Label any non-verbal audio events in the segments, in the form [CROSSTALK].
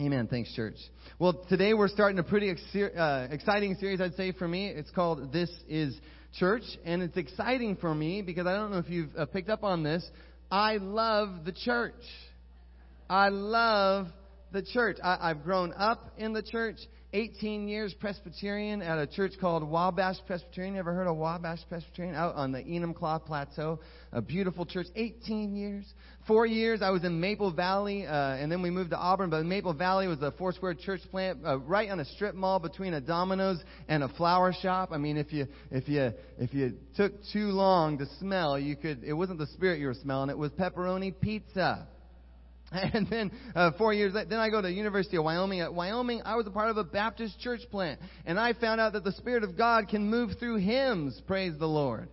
Amen. Thanks, church. Well, today we're starting a pretty ex- uh, exciting series, I'd say, for me. It's called This is Church. And it's exciting for me because I don't know if you've uh, picked up on this. I love the church. I love the church. I, I've grown up in the church. 18 years Presbyterian at a church called Wabash Presbyterian. Ever heard of Wabash Presbyterian? Out on the Enumclaw Plateau. A beautiful church. 18 years. Four years I was in Maple Valley, uh, and then we moved to Auburn. But Maple Valley was a four square church plant uh, right on a strip mall between a Domino's and a flower shop. I mean, if you, if you, if you took too long to smell, you could, it wasn't the spirit you were smelling, it was pepperoni pizza. [LAUGHS] And then uh, four years, later, then I go to University of Wyoming. At Wyoming, I was a part of a Baptist church plant, and I found out that the Spirit of God can move through hymns. Praise the Lord.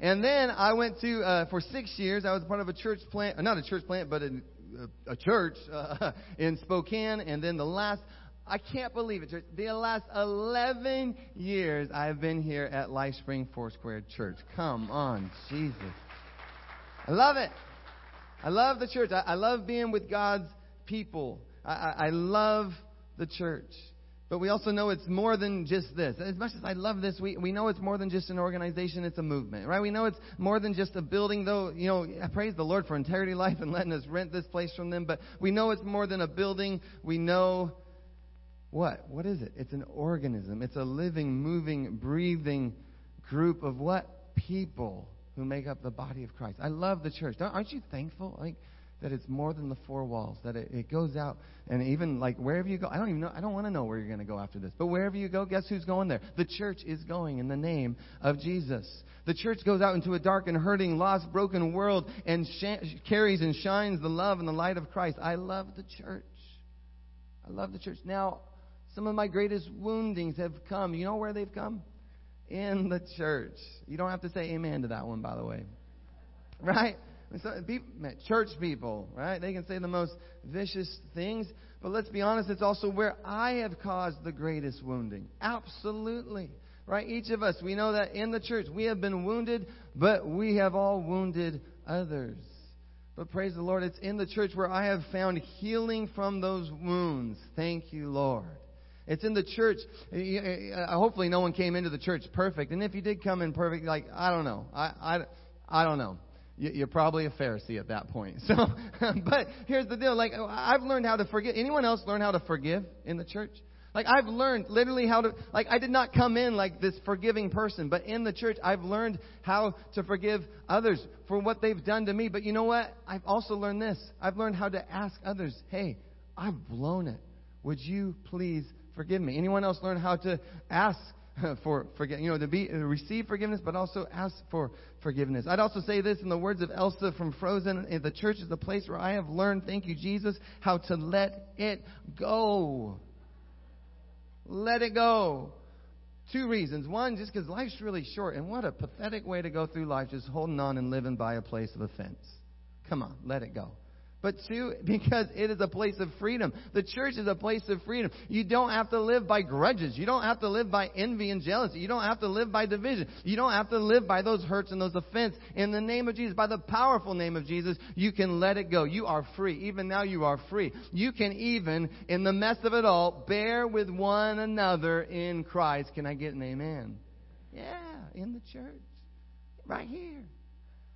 And then I went to uh, for six years. I was a part of a church plant, uh, not a church plant, but a, a church [LAUGHS] uh, in Spokane. And then the last, I can't believe it, church. The last 11 years I've been here at Life Spring Foursquare Church. Come on, Jesus. I love it. I love the church. I, I love being with God's people. I, I, I love the church. But we also know it's more than just this. As much as I love this, we, we know it's more than just an organization, it's a movement, right? We know it's more than just a building, though, you know, I praise the Lord for Integrity Life and letting us rent this place from them, but we know it's more than a building. We know what? What is it? It's an organism. It's a living, moving, breathing group of what? People who make up the body of Christ. I love the church. Aren't you thankful? Like, that it's more than the four walls, that it, it goes out and even like wherever you go, I don't even know, I don't want to know where you're going to go after this, but wherever you go, guess who's going there? The church is going in the name of Jesus. The church goes out into a dark and hurting, lost, broken world and sh- carries and shines the love and the light of Christ. I love the church. I love the church. Now, some of my greatest woundings have come. You know where they've come? In the church. You don't have to say amen to that one, by the way. Right? church people, right? They can say the most vicious things, but let's be honest, it's also where I have caused the greatest wounding. Absolutely. Right? Each of us, we know that in the church we have been wounded, but we have all wounded others. But praise the Lord, it's in the church where I have found healing from those wounds. Thank you, Lord. It's in the church. Eh, eh, eh, uh, hopefully, no one came into the church perfect. And if you did come in perfect, like, I don't know. I, I, I don't know you're probably a Pharisee at that point. [LAUGHS] So, but here's the deal. Like, I've learned how to forgive. Anyone else learn how to forgive in the church? Like, I've learned literally how to, like, I did not come in like this forgiving person, but in the church, I've learned how to forgive others for what they've done to me. But you know what? I've also learned this. I've learned how to ask others, hey, I've blown it. Would you please forgive me? Anyone else learn how to ask [LAUGHS] for forget, you know, to be receive forgiveness, but also ask for forgiveness. I'd also say this in the words of Elsa from Frozen: eh, "The church is the place where I have learned, thank you, Jesus, how to let it go. Let it go." Two reasons. One, just because life's really short, and what a pathetic way to go through life, just holding on and living by a place of offense. Come on, let it go but two, [LAUGHS] because it is a place of freedom. The church is a place of freedom. You don't have to live by grudges. You don't have to live by envy and jealousy. You don't have to live by division. You don't have to live by those hurts and those offenses. In the name of Jesus, by the powerful name of Jesus, you can let it go. You are free. Even now you are free. You can even, in the mess of it all, bear with one another in Christ. Can I get an amen? Yeah, in the church. Right here.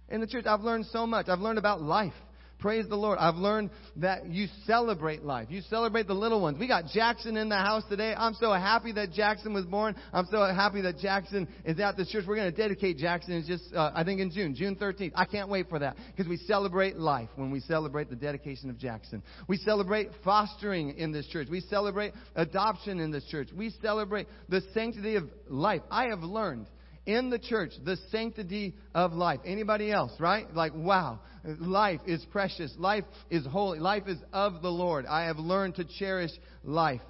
In the church, I've learned so much. I've learned about life. Praise the Lord. I've learned that you celebrate life. You celebrate the little ones. We got Jackson in the house today. I'm so happy that Jackson was born. I'm so happy that Jackson is at this church. We're going to dedicate Jackson. It's just, uh, I think in June, June 13th. I can't wait for that because we celebrate life when we celebrate the dedication of Jackson. We celebrate fostering in this church. We celebrate adoption in this church. We celebrate the sanctity of life. I have learned in the church the sanctity of life. Anybody else, right? Like, wow, life is precious. Life is holy. Life is of the Lord. I have learned to cherish life.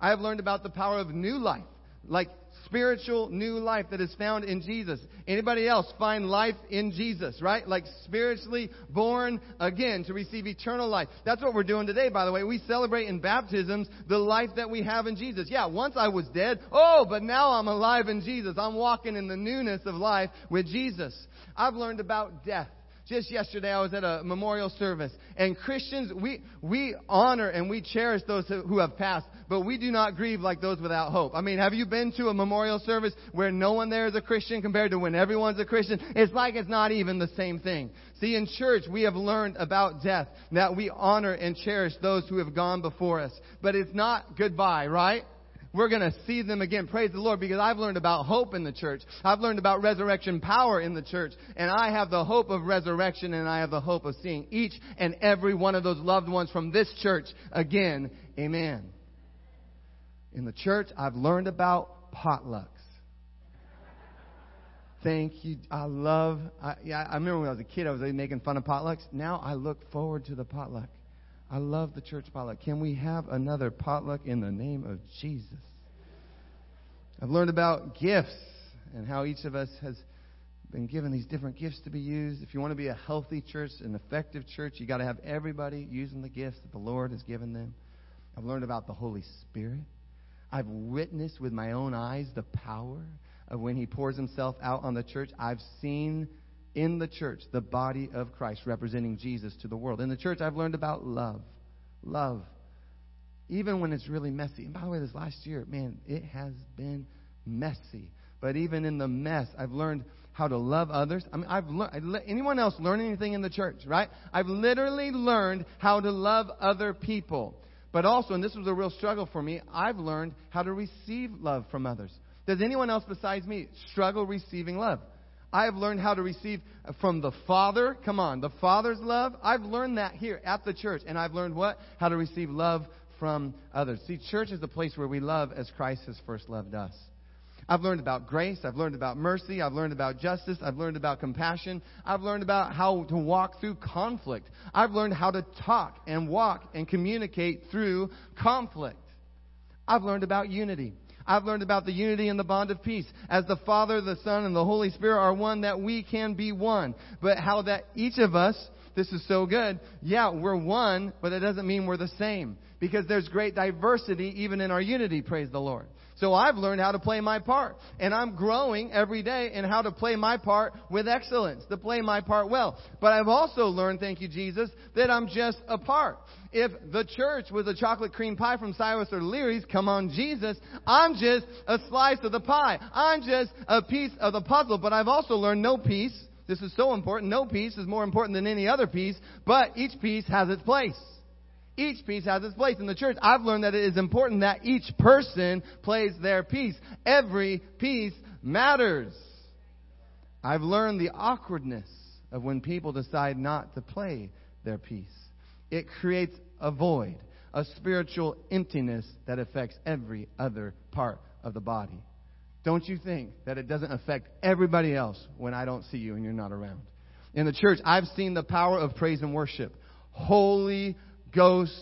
I have learned about the power of new life. Like spiritual new life that is found in Jesus. Anybody else find life in Jesus, right? Like spiritually born again to receive eternal life. That's what we're doing today, by the way. We celebrate in baptisms the life that we have in Jesus. Yeah, once I was dead. Oh, but now I'm alive in Jesus. I'm walking in the newness of life with Jesus. I've learned about death. Just yesterday, I was at a memorial service, and Christians, we, we honor and we cherish those who have passed, but we do not grieve like those without hope. I mean, have you been to a memorial service where no one there is a Christian compared to when everyone's a Christian? It's like it's not even the same thing. See, in church, we have learned about death, that we honor and cherish those who have gone before us. But it's not goodbye, right? We're going to see them again. Praise the Lord because I've learned about hope in the church. I've learned about resurrection power in the church. And I have the hope of resurrection and I have the hope of seeing each and every one of those loved ones from this church again. Amen. In the church, I've learned about potlucks. Thank you. I love, I, yeah, I remember when I was a kid, I was making fun of potlucks. Now I look forward to the potluck. I love the church potluck. Can we have another potluck in the name of Jesus? I've learned about gifts and how each of us has been given these different gifts to be used. If you want to be a healthy church, an effective church, you got to have everybody using the gifts that the Lord has given them. I've learned about the Holy Spirit. I've witnessed with my own eyes the power of when He pours Himself out on the church. I've seen in the church, the body of Christ, representing Jesus to the world. In the church, I've learned about love. Love. Even when it's really messy. And by the way, this last year, man, it has been messy. But even in the mess, I've learned how to love others. I mean, I've learned. Anyone else learn anything in the church, right? I've literally learned how to love other people. But also, and this was a real struggle for me, I've learned how to receive love from others. Does anyone else besides me struggle receiving love? I have learned how to receive from the Father. Come on, the Father's love. I've learned that here at the church. And I've learned what? How to receive love from others. See, church is the place where we love as Christ has first loved us. I've learned about grace. I've learned about mercy. I've learned about justice. I've learned about compassion. I've learned about how to walk through conflict. I've learned how to talk and walk and communicate through conflict. I've learned about unity. I've learned about the unity and the bond of peace. As the Father, the Son, and the Holy Spirit are one, that we can be one. But how that each of us, this is so good. Yeah, we're one, but it doesn't mean we're the same. Because there's great diversity even in our unity, praise the Lord. So I've learned how to play my part. And I'm growing every day in how to play my part with excellence, to play my part well. But I've also learned, thank you, Jesus, that I'm just a part. If the church was a chocolate cream pie from Cyrus or Leary's, come on, Jesus, I'm just a slice of the pie. I'm just a piece of the puzzle. But I've also learned no piece. This is so important. No piece is more important than any other piece, but each piece has its place. Each piece has its place in the church. I've learned that it is important that each person plays their piece. Every piece matters. I've learned the awkwardness of when people decide not to play their piece it creates a void, a spiritual emptiness that affects every other part of the body. Don't you think that it doesn't affect everybody else when I don't see you and you're not around? In the church, I've seen the power of praise and worship. Holy Ghost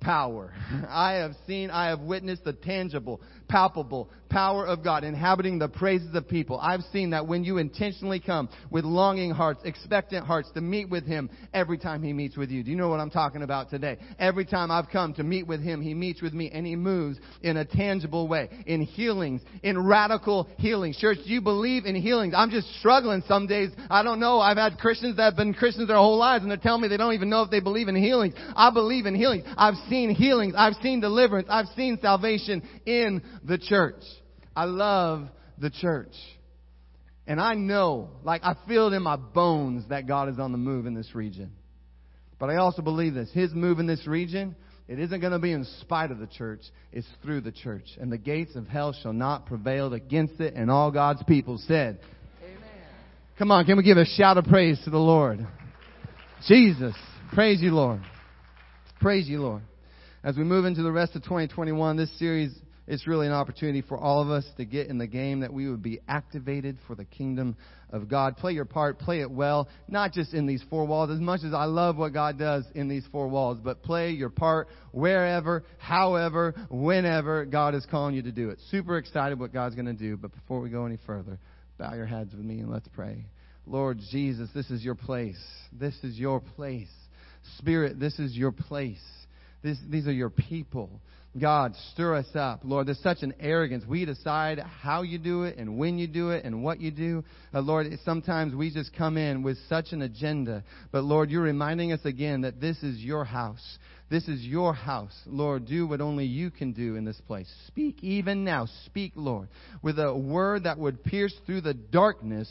power. [LAUGHS] I have seen, I have witnessed the tangible, palpable power of God inhabiting the praises of people. I've seen that when you intentionally come with longing hearts, expectant hearts to meet with Him every time He meets with you. Do you know what I'm talking about today? Every time I've come to meet with Him, He meets with me and He moves in a tangible way, in healings, in radical healings. Church, do you believe in healings? I'm just struggling some days. I don't know. I've had Christians that have been Christians their whole lives and they're telling me they don't even know if they believe in healings. I believe in healings. I've seen healings. I've seen deliverance. I've seen salvation in the church. I love the church. And I know, like I feel it in my bones that God is on the move in this region. But I also believe this. His move in this region, it isn't going to be in spite of the church, it's through the church. And the gates of hell shall not prevail against it. And all God's people said, Amen. Come on, can we give a shout of praise to the Lord? Jesus. Praise you, Lord. Praise you, Lord. As we move into the rest of 2021, this series it's really an opportunity for all of us to get in the game that we would be activated for the kingdom of God. Play your part, play it well, not just in these four walls, as much as I love what God does in these four walls, but play your part wherever, however, whenever God is calling you to do it. Super excited what God's going to do, but before we go any further, bow your heads with me and let's pray. Lord Jesus, this is your place. This is your place. Spirit, this is your place. This, these are your people. God, stir us up. Lord, there's such an arrogance. We decide how you do it and when you do it and what you do. Uh, Lord, sometimes we just come in with such an agenda. But Lord, you're reminding us again that this is your house. This is your house. Lord, do what only you can do in this place. Speak even now. Speak, Lord, with a word that would pierce through the darkness.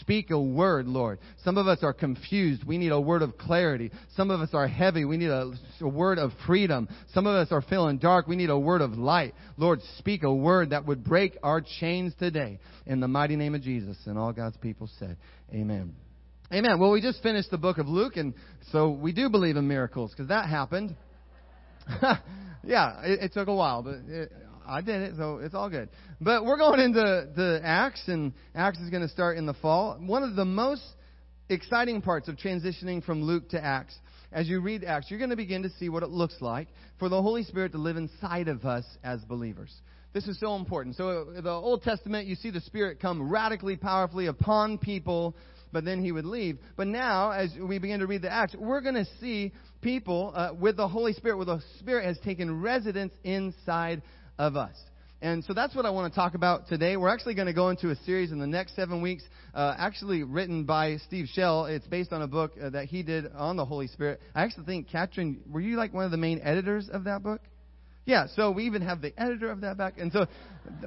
Speak a word, Lord. Some of us are confused. We need a word of clarity. Some of us are heavy. We need a, a word of freedom. Some of us are feeling dark. We need a word of light. Lord, speak a word that would break our chains today. In the mighty name of Jesus. And all God's people said, Amen. Amen. Well, we just finished the book of Luke, and so we do believe in miracles because that happened. [LAUGHS] yeah, it, it, took a while, but it, I did it, so it's all good. But we're going into the Acts, and Acts is going to start in the fall. One of the most exciting parts of transitioning from Luke to Acts, as you read Acts, you're going to begin to see what it looks like for the Holy Spirit to live inside of us as believers. This is so important. So, uh, the Old Testament, you see the Spirit come radically, powerfully upon people but then he would leave. But now, as we begin to read the Acts, we're going to see people uh, with the Holy Spirit, where the Spirit has taken residence inside of us. And so that's what I want to talk about today. We're actually going to go into a series in the next seven weeks, uh, actually written by Steve Shell. It's based on a book uh, that he did on the Holy Spirit. I actually think, Katrin, were you like one of the main editors of that book? Yeah, so we even have the editor of that back. And so,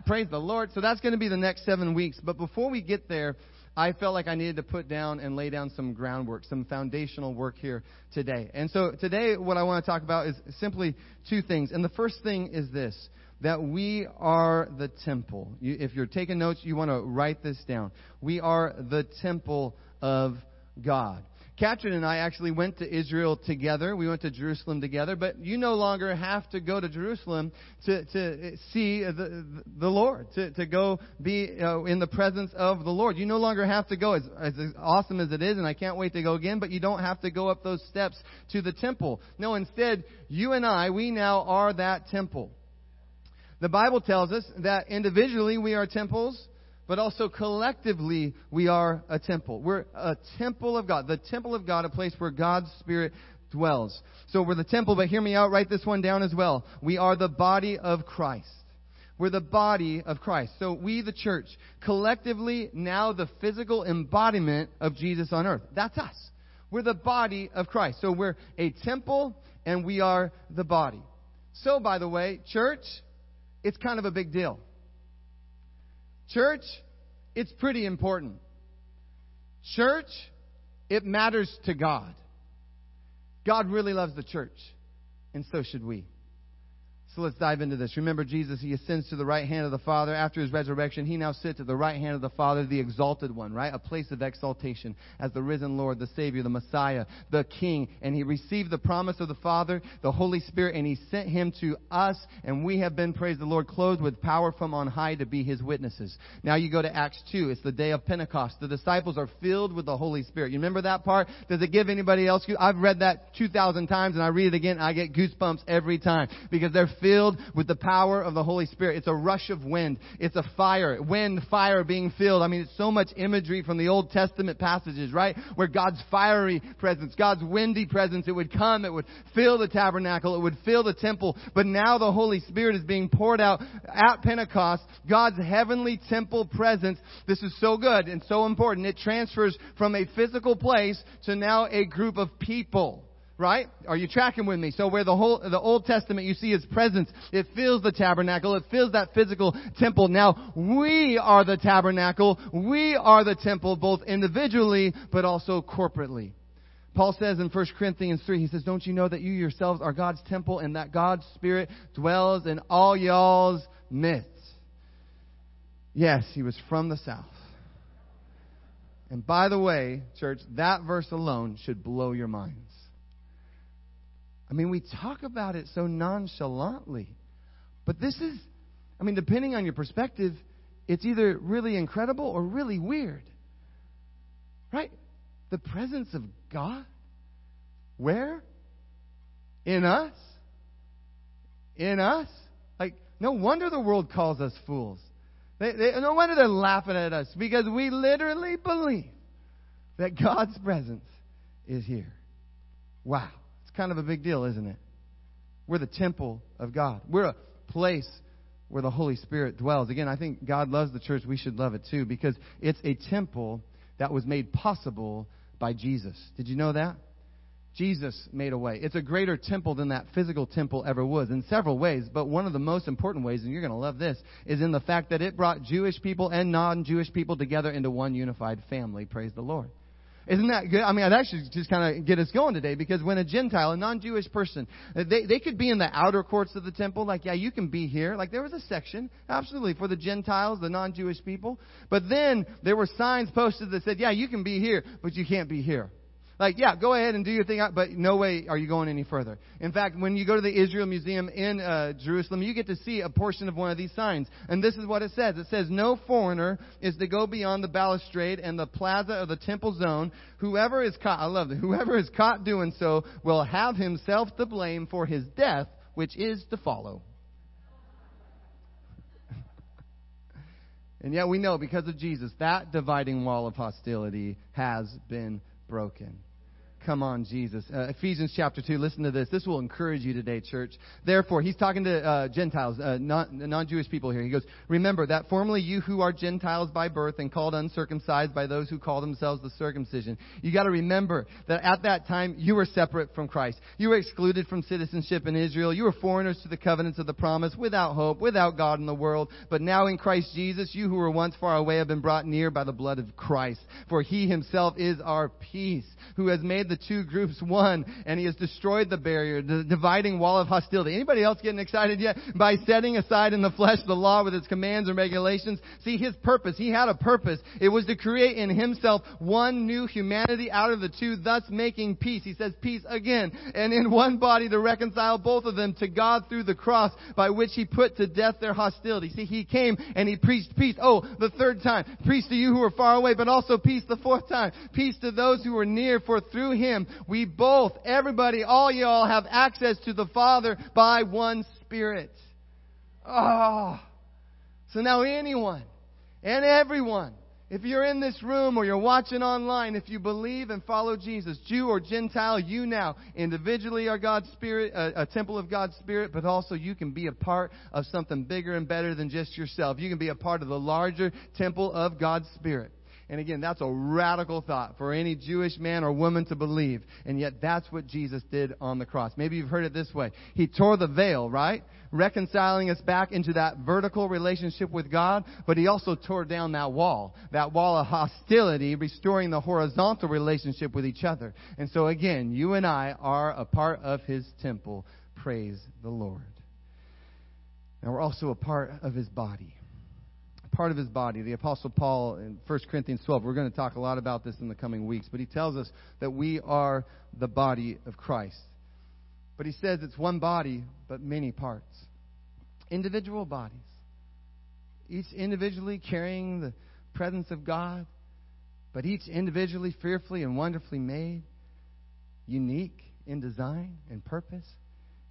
praise the Lord. So that's going to be the next seven weeks. But before we get there, I felt like I needed to put down and lay down some groundwork, some foundational work here today. And so today, what I want to talk about is simply two things. And the first thing is this that we are the temple. You, if you're taking notes, you want to write this down. We are the temple of God. Katrin and I actually went to Israel together. We went to Jerusalem together, but you no longer have to go to Jerusalem to, to see the, the Lord, to, to go be uh, in the presence of the Lord. You no longer have to go, as, as awesome as it is, and I can't wait to go again, but you don't have to go up those steps to the temple. No, instead, you and I, we now are that temple. The Bible tells us that individually we are temples but also collectively we are a temple. We're a temple of God. The temple of God, a place where God's Spirit dwells. So we're the temple, but hear me out, write this one down as well. We are the body of Christ. We're the body of Christ. So we, the church, collectively now the physical embodiment of Jesus on earth. That's us. We're the body of Christ. So we're a temple and we are the body. So, by the way, church, it's kind of a big deal. Church, it's pretty important. Church, it matters to God. God really loves the church, and so should we. So let's dive into this. Remember, Jesus, he ascends to the right hand of the Father. After his resurrection, he now sits at the right hand of the Father, the exalted one, right? A place of exaltation as the risen Lord, the Savior, the Messiah, the King. And he received the promise of the Father, the Holy Spirit, and he sent him to us. And we have been, praise the Lord, clothed with power from on high to be his witnesses. Now you go to Acts 2. It's the day of Pentecost. The disciples are filled with the Holy Spirit. You remember that part? Does it give anybody else? I've read that 2,000 times and I read it again. I get goosebumps every time because they're filled with the power of the Holy Spirit. It's a rush of wind. It's a fire. Wind, fire being filled. I mean, it's so much imagery from the Old Testament passages, right? Where God's fiery presence, God's windy presence, it would come, it would fill the tabernacle, it would fill the temple. But now the Holy Spirit is being poured out at Pentecost. God's heavenly temple presence. This is so good and so important. It transfers from a physical place to now a group of people right? Are you tracking with me? So where the whole, the Old Testament, you see His presence, it fills the tabernacle, it fills that physical temple. Now, we are the tabernacle, we are the temple, both individually, but also corporately. Paul says in 1 Corinthians 3, he says, Don't you know that you yourselves are God's temple and that God's Spirit dwells in all y'all's midst? Yes, he was from the South. And by the way, church, that verse alone should blow your minds. I mean, we talk about it so nonchalantly. But this is, I mean, depending on your perspective, it's either really incredible or really weird. Right? The presence of God. Where? In us. In us. Like, no wonder the world calls us fools. They, they, no wonder they're laughing at us because we literally believe that God's presence is here. Wow kind of a big deal, isn't it? We're the temple of God. We're a place where the Holy Spirit dwells. Again, I think God loves the church. We should love it too because it's a temple that was made possible by Jesus. Did you know that? Jesus made a way. It's a greater temple than that physical temple ever was in several ways, but one of the most important ways, and you're going to love this, is in the fact that it brought Jewish people and non Jewish people together into one unified family. Praise the Lord. Isn't that good? I mean, that should just kind of get us going today because when a Gentile, a non-Jewish person, they, they could be in the outer courts of the temple, like, yeah, you can be here. Like, there was a section, absolutely, for the Gentiles, the non-Jewish people. But then there were signs posted that said, yeah, you can be here, but you can't be here. Like, yeah, go ahead and do your thing, but no way are you going any further. In fact, when you go to the Israel Museum in uh, Jerusalem, you get to see a portion of one of these signs. And this is what it says. It says, no foreigner is to go beyond the balustrade and the plaza of the temple zone. Whoever is caught, I love it, whoever is caught doing so will have himself to blame for his death, which is to follow. [LAUGHS] and yet we know because of Jesus, that dividing wall of hostility has been broken. Come on, Jesus. Uh, Ephesians chapter 2, listen to this. This will encourage you today, church. Therefore, he's talking to uh, Gentiles, uh, non Jewish people here. He goes, Remember that formerly you who are Gentiles by birth and called uncircumcised by those who call themselves the circumcision. You got to remember that at that time you were separate from Christ. You were excluded from citizenship in Israel. You were foreigners to the covenants of the promise, without hope, without God in the world. But now in Christ Jesus, you who were once far away have been brought near by the blood of Christ. For he himself is our peace, who has made the two groups one, and he has destroyed the barrier, the dividing wall of hostility. Anybody else getting excited yet? By setting aside in the flesh the law with its commands and regulations. See, his purpose, he had a purpose. It was to create in himself one new humanity out of the two, thus making peace. He says peace again, and in one body to reconcile both of them to God through the cross, by which he put to death their hostility. See, he came and he preached peace. Oh, the third time. Peace to you who are far away, but also peace the fourth time. Peace to those who are near, for through him him, we both, everybody, all y'all have access to the Father by one Spirit. Oh. So now anyone and everyone, if you're in this room or you're watching online, if you believe and follow Jesus, Jew or Gentile, you now individually are God's Spirit, a, a, temple of God's Spirit, but also you can be a part of something bigger and better than just yourself. You can be a part of the larger temple of God's Spirit. And again, that's a radical thought for any Jewish man or woman to believe. And yet that's what Jesus did on the cross. Maybe you've heard it this way. He tore the veil, right? Reconciling us back into that vertical relationship with God, but he also tore down that wall, that wall of hostility, restoring the horizontal relationship with each other. And so again, you and I are a part of his temple. Praise the Lord. And we're also a part of his body part of his body. The Apostle Paul in 1 Corinthians 12, we're going to talk a lot about this in the coming weeks, but he tells us that we are the body of Christ. But he says it's one body, but many parts. Individual bodies. Each individually carrying the presence of God, but each individually fearfully and wonderfully made, unique in design and purpose.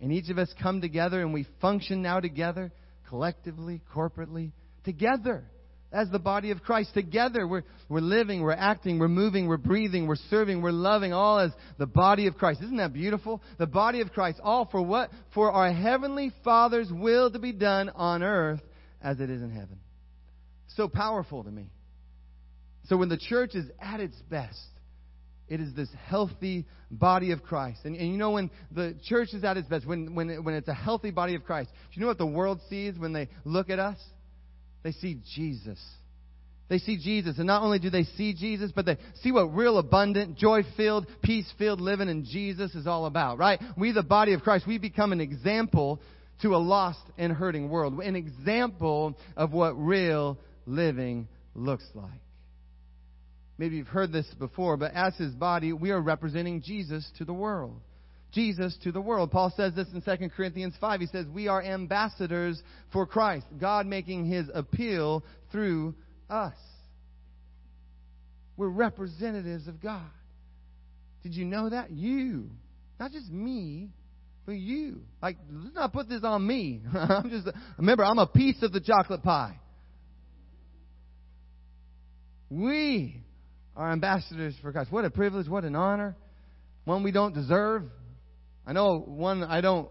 And each of us come together and we function now together, collectively, corporately, together as the body of Christ. Together, we're, we're living, we're acting, we're moving, we're breathing, we're serving, we're loving, all as the body of Christ. Isn't that beautiful? The body of Christ, all for what? For our heavenly Father's will to be done on earth as it is in heaven. So powerful to me. So when the church is at its best, it is this healthy body of Christ. And, and you know, when the church is at its best, when, when, when it's a healthy body of Christ, do you know what the world sees when they look at us? They see Jesus. They see Jesus. And not only do they see Jesus, but they see what real abundant, joy filled, peace filled living in Jesus is all about, right? We, the body of Christ, we become an example to a lost and hurting world. An example of what real living looks like. Maybe you've heard this before, but as his body, we are representing Jesus to the world. Jesus to the world. Paul says this in 2 Corinthians 5. He says, We are ambassadors for Christ, God making his appeal through us. We're representatives of God. Did you know that? You. Not just me, but you. Like, let's not put this on me. [LAUGHS] I'm just, remember, I'm a piece of the chocolate pie. We are ambassadors for Christ. What a privilege, what an honor. One we don't deserve, I know one I don't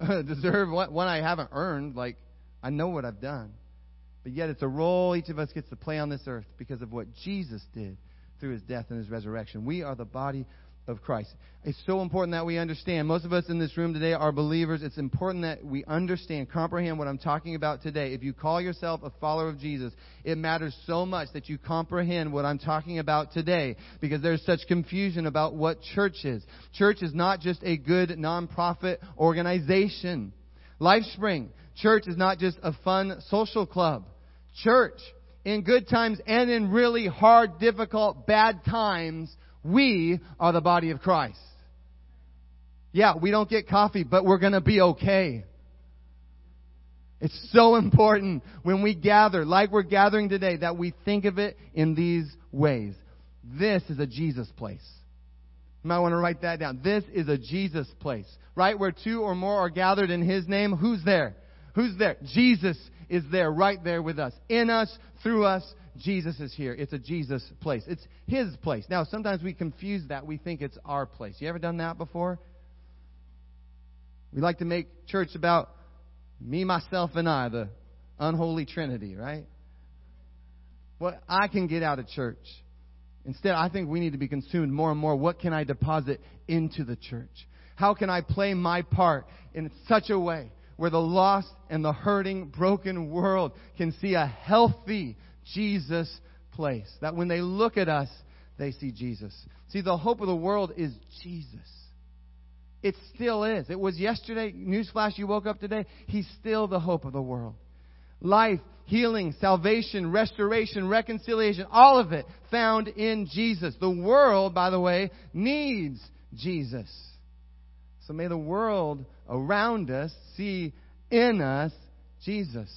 [LAUGHS] deserve one I haven't earned. Like, I know what I've done. But yet it's a role each of us gets to play on this earth because of what Jesus did through his death and his resurrection. We are the body of Christ. It's so important that we understand. Most of us in this room today are believers. It's important that we understand, comprehend what I'm talking about today. If you call yourself a follower of Jesus, it matters so much that you comprehend what I'm talking about today because there's such confusion about what church is. Church is not just a good nonprofit organization. LifeSpring, church is not just a fun social club. Church, in good times and in really hard, difficult, bad times, we are the body of Christ. Yeah, we don't get coffee, but we're going to be okay. It's so important when we gather, like we're gathering today, that we think of it in these ways. This is a Jesus place. You might want to write that down. This is a Jesus place. Right? Where two or more are gathered in His name, who's there? Who's there? Jesus is there, right there with us. In us, through us, Jesus is here. It's a Jesus place. It's His place. Now, sometimes we confuse that. We think it's our place. You ever done that before? We like to make church about me, myself, and I, the unholy trinity, right? What I can get out of church. Instead, I think we need to be consumed more and more. What can I deposit into the church? How can I play my part in such a way where the lost and the hurting, broken world can see a healthy Jesus place. That when they look at us, they see Jesus. See, the hope of the world is Jesus. It still is. It was yesterday. Newsflash, you woke up today. He's still the hope of the world. Life, healing, salvation, restoration, reconciliation, all of it found in Jesus. The world, by the way, needs Jesus. So may the world around us see in us Jesus.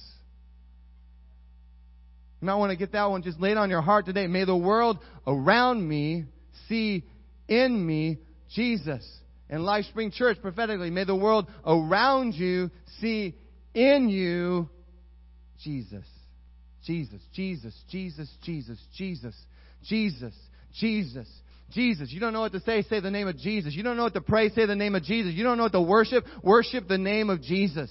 You might want to get that one just laid on your heart today. May the world around me see in me Jesus. And Life Spring Church, prophetically, may the world around you see in you Jesus. Jesus, Jesus, Jesus, Jesus, Jesus, Jesus, Jesus. Jesus. You don't know what to say, say the name of Jesus. You don't know what to pray, say the name of Jesus. You don't know what to worship, worship the name of Jesus.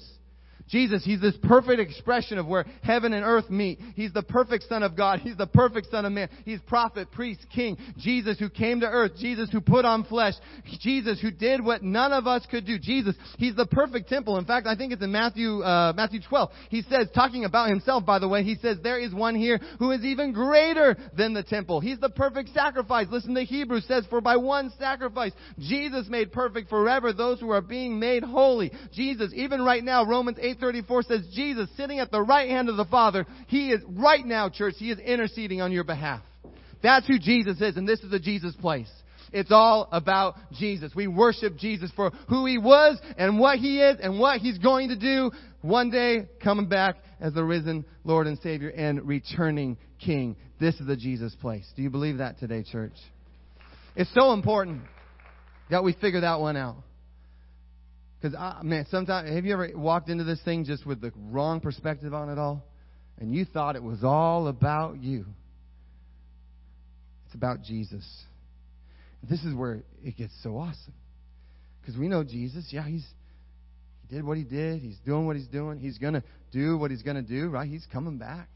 Jesus, He's this perfect expression of where heaven and earth meet. He's the perfect Son of God. He's the perfect Son of Man. He's prophet, priest, king. Jesus who came to earth. Jesus who put on flesh. Jesus who did what none of us could do. Jesus, He's the perfect temple. In fact, I think it's in Matthew, uh, Matthew 12. He says, talking about Himself, by the way, He says, there is one here who is even greater than the temple. He's the perfect sacrifice. Listen to Hebrews says, for by one sacrifice, Jesus made perfect forever those who are being made holy. Jesus, even right now, Romans 8 8:34 says Jesus sitting at the right hand of the Father, he is right now, church, he is interceding on your behalf. That's who Jesus is, and this is a Jesus place. It's all about Jesus. We worship Jesus for who he was and what he is and what he's going to do one day coming back as the risen Lord and Savior and returning King. This is the Jesus place. Do you believe that today, church? It's so important that we figure that one out. Because, man, sometimes, have you ever walked into this thing just with the wrong perspective on it all? And you thought it was all about you. It's about Jesus. This is where it gets so awesome. Because we know Jesus, yeah, he's he did what he did. He's doing what he's doing. He's going to do what he's going to do, right? He's coming back.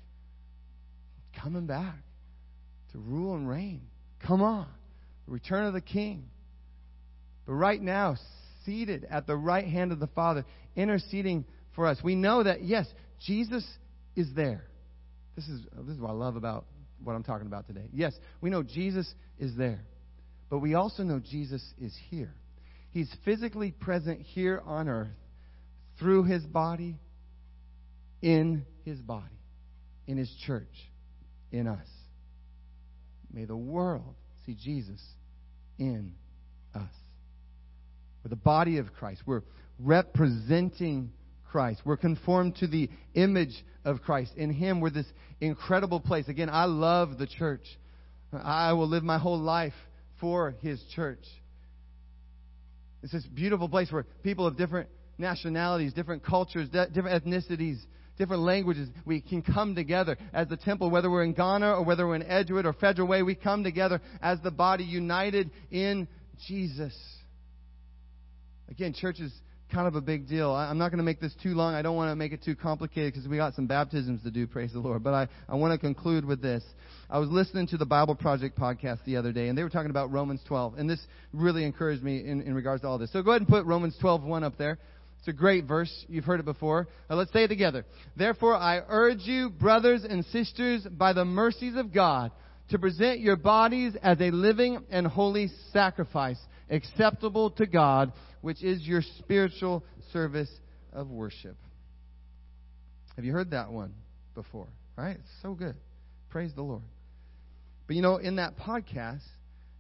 Coming back to rule and reign. Come on. The return of the king. But right now, seated at the right hand of the Father, interceding for us. We know that, yes, Jesus is there. This is, this is what I love about what I'm talking about today. Yes, we know Jesus is there. But we also know Jesus is here. He's physically present here on earth through his body, in his body, in his church, in us. May the world see Jesus in us. We're the body of Christ. We're representing Christ. We're conformed to the image of Christ. In Him, we're this incredible place. Again, I love the church. I will live my whole life for His church. It's this beautiful place where people of different nationalities, different cultures, different ethnicities, different languages, we can come together as the temple, whether we're in Ghana or whether we're in Edgewood or Federal Way, we come together as the body united in Jesus. Again, church is kind of a big deal. I, I'm not going to make this too long. I don't want to make it too complicated because we got some baptisms to do, praise the Lord. But I, I want to conclude with this. I was listening to the Bible Project podcast the other day, and they were talking about Romans 12, and this really encouraged me in, in regards to all this. So go ahead and put Romans 12, 1 up there. It's a great verse. You've heard it before. Now let's say it together. Therefore, I urge you, brothers and sisters, by the mercies of God, to present your bodies as a living and holy sacrifice, acceptable to God, which is your spiritual service of worship. Have you heard that one before? Right? It's so good. Praise the Lord. But you know, in that podcast,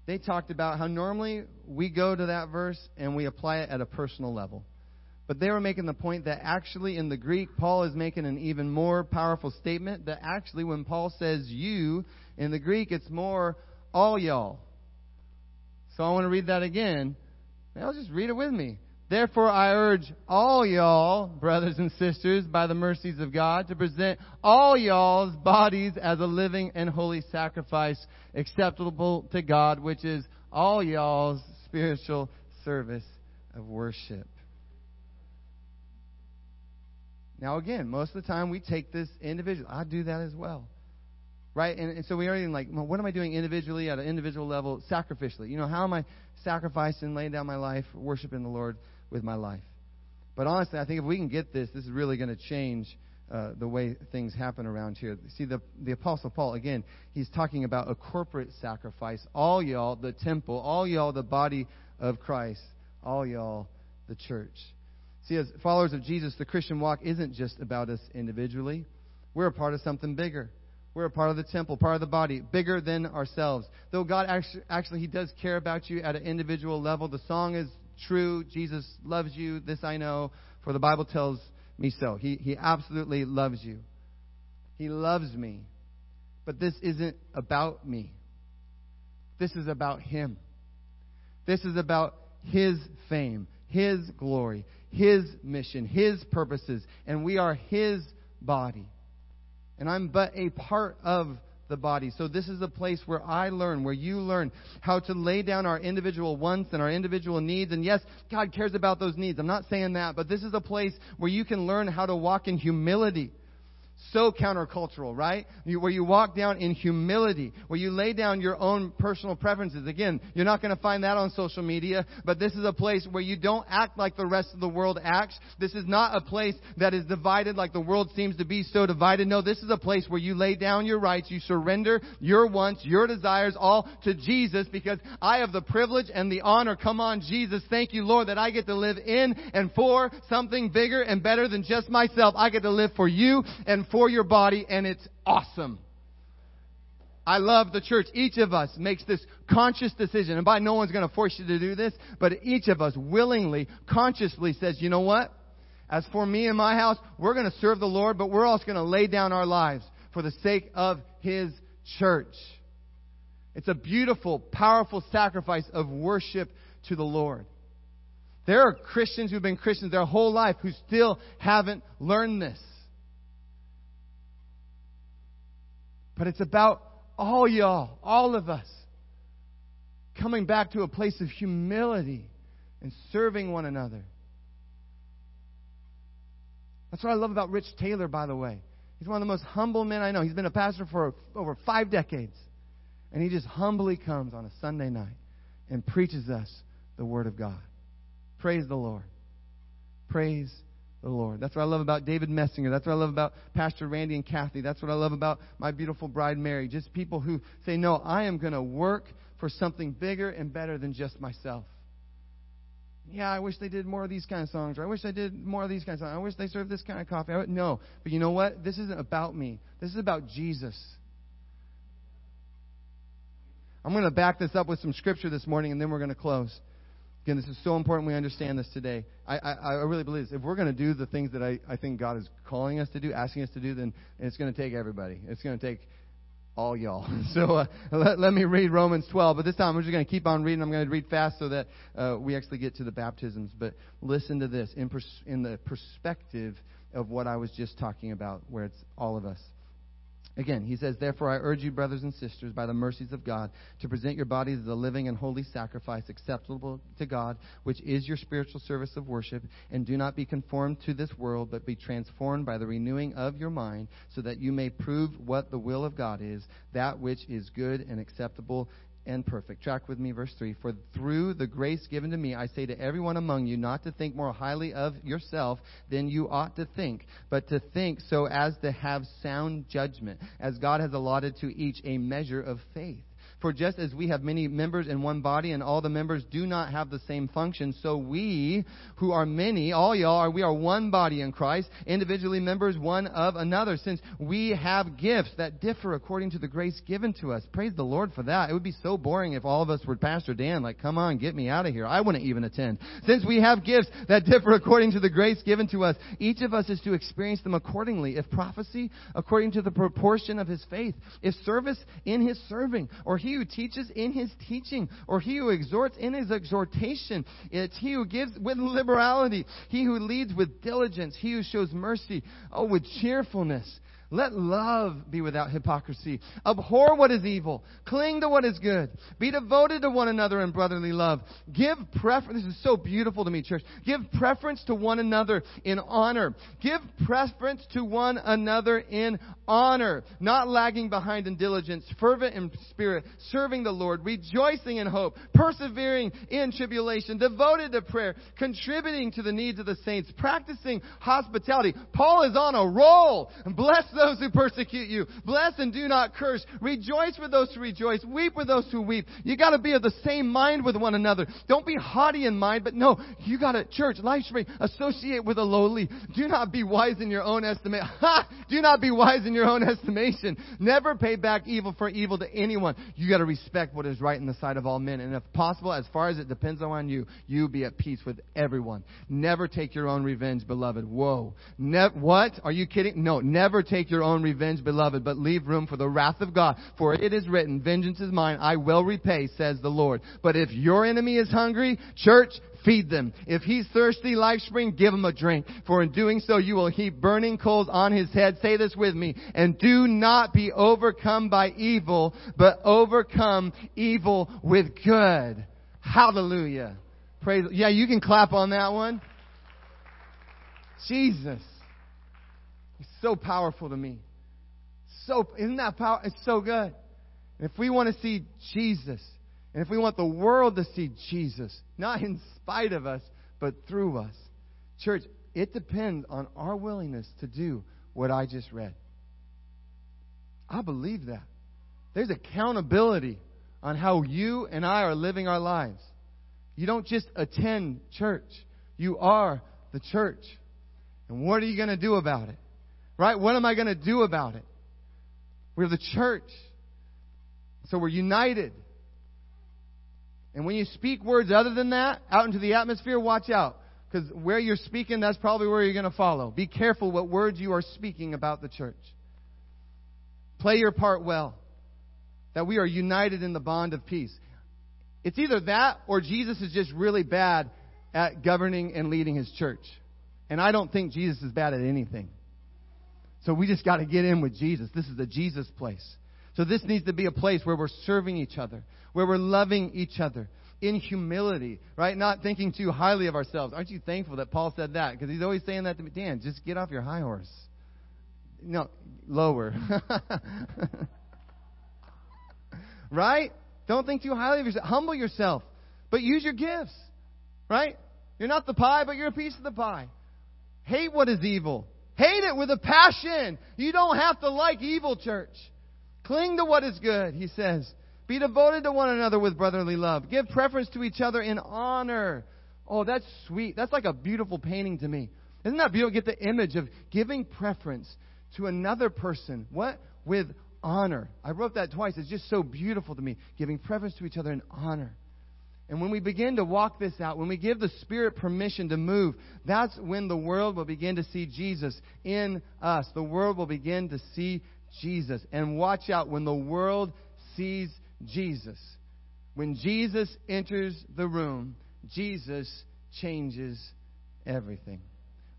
they talked about how normally we go to that verse and we apply it at a personal level. But they were making the point that actually in the Greek, Paul is making an even more powerful statement that actually when Paul says you, in the Greek, it's more all y'all. So I want to read that again. I'll just read it with me. Therefore, I urge all y'all, brothers and sisters, by the mercies of God, to present all y'all's bodies as a living and holy sacrifice acceptable to God, which is all y'all's spiritual service of worship. Now, again, most of the time we take this individual. I do that as well. Right? And, and so we are even like, well, what am I doing individually at an individual level, sacrificially? You know, how am I sacrificing, laying down my life, worshiping the Lord? with my life. But honestly, I think if we can get this, this is really going to change uh, the way things happen around here. See, the, the Apostle Paul, again, he's talking about a corporate sacrifice. All y'all, the temple, all y'all, the body of Christ, all y'all, the church. See, as followers of Jesus, the Christian walk isn't just about us individually. We're a part of something bigger. We're a part of the temple, part of the body, bigger than ourselves. Though God actually, actually, He does care about you at an individual level. The song is true. Jesus loves you. This I know, for the Bible tells me so. He, he absolutely loves you. He loves me. But this isn't about me. This is about Him. This is about His fame, His glory, His mission, His purposes. And we are His body. And I'm but a part of the body. So this is a place where I learn, where you learn how to lay down our individual wants and our individual needs. And yes, God cares about those needs. I'm not saying that, but this is a place where you can learn how to walk in humility so countercultural, right? You, where you walk down in humility, where you lay down your own personal preferences. Again, you're not going to find that on social media, but this is a place where you don't act like the rest of the world acts. This is not a place that is divided like the world seems to be so divided. No, this is a place where you lay down your rights, you surrender your wants, your desires all to Jesus because I have the privilege and the honor. Come on, Jesus. Thank you, Lord, that I get to live in and for something bigger and better than just myself. I get to live for you and for your body, and it's awesome. I love the church. Each of us makes this conscious decision. And by no one's going to force you to do this, but each of us willingly, consciously says, you know what? As for me and my house, we're going to serve the Lord, but we're also going to lay down our lives for the sake of His church. It's a beautiful, powerful sacrifice of worship to the Lord. There are Christians who've been Christians their whole life who still haven't learned this. But it's about all y'all, all of us, coming back to a place of humility and serving one another. That's what I love about Rich Taylor, by the way. He's one of the most humble men I know. He's been a pastor for over five decades. And he just humbly comes on a Sunday night and preaches us the Word of God. Praise the Lord. Praise the Lord. That's what I love about David Messinger. That's what I love about Pastor Randy and Kathy. That's what I love about my beautiful bride Mary. Just people who say, No, I am going to work for something bigger and better than just myself. Yeah, I wish they did more of these kind of songs, or I wish I did more of these kinds of songs. I wish they served this kind of coffee. I Would, no, but you know what? This isn't about me. This is about Jesus. I'm going to back this up with some scripture this morning, and then we're going to close. Again, this is so important we understand this today. I, I, I really believe this. If we're going to do the things that I, I think God is calling us to do, asking us to do, then it's going to take everybody. It's going to take all y'all. [LAUGHS] So uh, let, let, me read Romans 12. But this time I'm just going to keep on reading. I'm going to read fast so that uh, we actually get to the baptisms. But listen to this in, pers- in the perspective of what I was just talking about, where it's all of us. Again, he says, Therefore I urge you, brothers and sisters, by the mercies of God, to present your bodies as a living and holy sacrifice acceptable to God, which is your spiritual service of worship. And do not be conformed to this world, but be transformed by the renewing of your mind, so that you may prove what the will of God is, that which is good and acceptable and perfect. Track with me, verse 3. For through the grace given to me, I say to everyone among you not to think more highly of yourself than you ought to think, but to think so as to have sound judgment, as God has allotted to each a measure of faith. For just as we have many members in one body and all the members do not have the same function, so we, who are many, all y'all are, we are one body in Christ, individually members one of another, since we have gifts that differ according to the grace given to us. Praise the Lord for that. It would be so boring if all of us were Pastor Dan, like, come on, get me out of here. I wouldn't even attend. Since we have gifts that differ according to the grace given to us, each of us is to experience them accordingly. If prophecy, according to the proportion of his faith. If service, in his serving. Or he he who teaches in his teaching, or he who exhorts in his exhortation. It's he who gives with liberality, he who leads with diligence, he who shows mercy, oh, with cheerfulness. Let love be without hypocrisy. Abhor what is evil. Cling to what is good. Be devoted to one another in brotherly love. Give preference. This is so beautiful to me, church. Give preference to one another in honor. Give preference to one another in honor. Not lagging behind in diligence. Fervent in spirit. Serving the Lord. Rejoicing in hope. Persevering in tribulation. Devoted to prayer. Contributing to the needs of the saints. Practicing hospitality. Paul is on a roll. Bless those who persecute you. Bless and do not curse. Rejoice with those who rejoice. Weep with those who weep. You gotta be of the same mind with one another. Don't be haughty in mind, but no, you gotta, church, life spring, associate with the lowly. Do not be wise in your own estimate. [LAUGHS] Ha! Do not be wise in your own estimation. Never pay back evil for evil to anyone. You gotta respect what is right in the sight of all men. And if possible, as far as it depends on you, you be at peace with everyone. Never take your own revenge, beloved. Whoa. Ne- what? Are you kidding? No, never take your own revenge, beloved, but leave room for the wrath of God. For it is written, vengeance is mine, I will repay, says the Lord. But if your enemy is hungry, church, feed them. If he's thirsty, life spring, give him a drink. For in doing so, you will heap burning coals on his head. Say this with me. And do not be overcome by evil, but overcome evil with good. Hallelujah. Praise. Yeah, you can clap on that one. Jesus so powerful to me. So, isn't that power? It's so good. And if we want to see Jesus, and if we want the world to see Jesus, not in spite of us, but through us, church, it depends on our willingness to do what I just read. I believe that. There's accountability on how you and I are living our lives. You don't just attend church, you are the church. And what are you going to do about it? Right? What am I going to do about it? We're the church. So we're united. And when you speak words other than that out into the atmosphere, watch out. Because where you're speaking, that's probably where you're going to follow. Be careful what words you are speaking about the church. Play your part well. That we are united in the bond of peace. It's either that or Jesus is just really bad at governing and leading his church. And I don't think Jesus is bad at anything. So we just got to get in with Jesus. This is the Jesus place. So this needs to be a place where we're serving each other, where we're loving each other in humility, right? Not thinking too highly of ourselves. Aren't you thankful that Paul said that? Because he's always saying that to me. Dan, just get off your high horse. No, lower. [LAUGHS] right? Don't think too highly of yourself. Humble yourself. But use your gifts. Right? You're not the pie, but you're a piece of the pie. Hate what is evil. Hate it with a passion. You don't have to like evil, church. Cling to what is good, he says. Be devoted to one another with brotherly love. Give preference to each other in honor. Oh, that's sweet. That's like a beautiful painting to me. Isn't that beautiful? Get the image of giving preference to another person. What? With honor. I wrote that twice. It's just so beautiful to me. Giving preference to each other in honor. And when we begin to walk this out, when we give the Spirit permission to move, that's when the world will begin to see Jesus in us. The world will begin to see Jesus. And watch out, when the world sees Jesus, when Jesus enters the room, Jesus changes everything.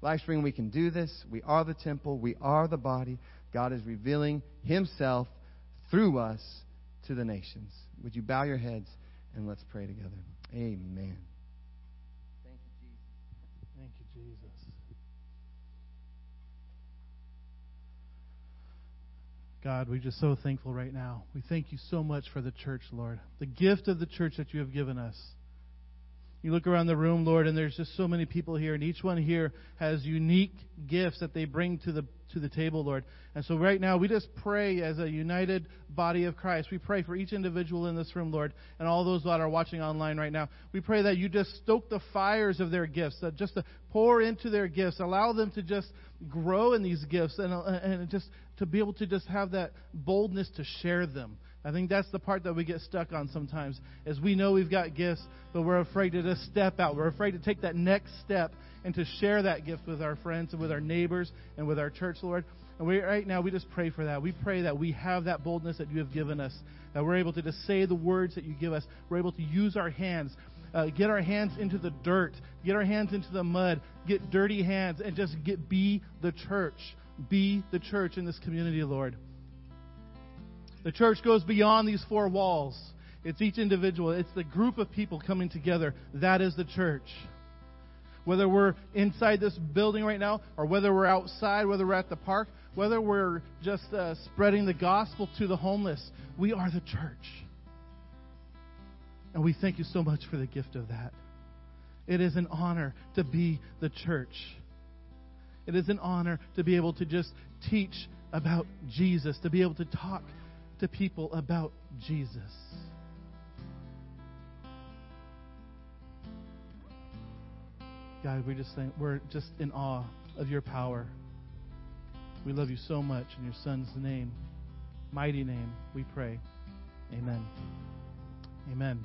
Livestream, we can do this. We are the temple, we are the body. God is revealing Himself through us to the nations. Would you bow your heads and let's pray together? Amen. Thank you, Jesus. Thank you, Jesus. God, we're just so thankful right now. We thank you so much for the church, Lord. The gift of the church that you have given us. You look around the room, Lord, and there's just so many people here, and each one here has unique gifts that they bring to the to the table, Lord. And so right now, we just pray as a united body of Christ. We pray for each individual in this room, Lord, and all those that are watching online right now. We pray that you just stoke the fires of their gifts, that just to pour into their gifts, allow them to just grow in these gifts, and and just to be able to just have that boldness to share them. I think that's the part that we get stuck on sometimes, is we know we've got gifts, but we're afraid to just step out. We're afraid to take that next step and to share that gift with our friends and with our neighbors and with our church, Lord. And we, right now, we just pray for that. We pray that we have that boldness that you have given us, that we're able to just say the words that you give us. We're able to use our hands, uh, get our hands into the dirt, get our hands into the mud, get dirty hands, and just get be the church. Be the church in this community, Lord. The church goes beyond these four walls. It's each individual, it's the group of people coming together. That is the church. Whether we're inside this building right now, or whether we're outside, whether we're at the park, whether we're just uh, spreading the gospel to the homeless, we are the church. And we thank you so much for the gift of that. It is an honor to be the church. It is an honor to be able to just teach about Jesus, to be able to talk to people about Jesus. God, we just think we're just in awe of your power. We love you so much in your son's name, mighty name, we pray. Amen. Amen.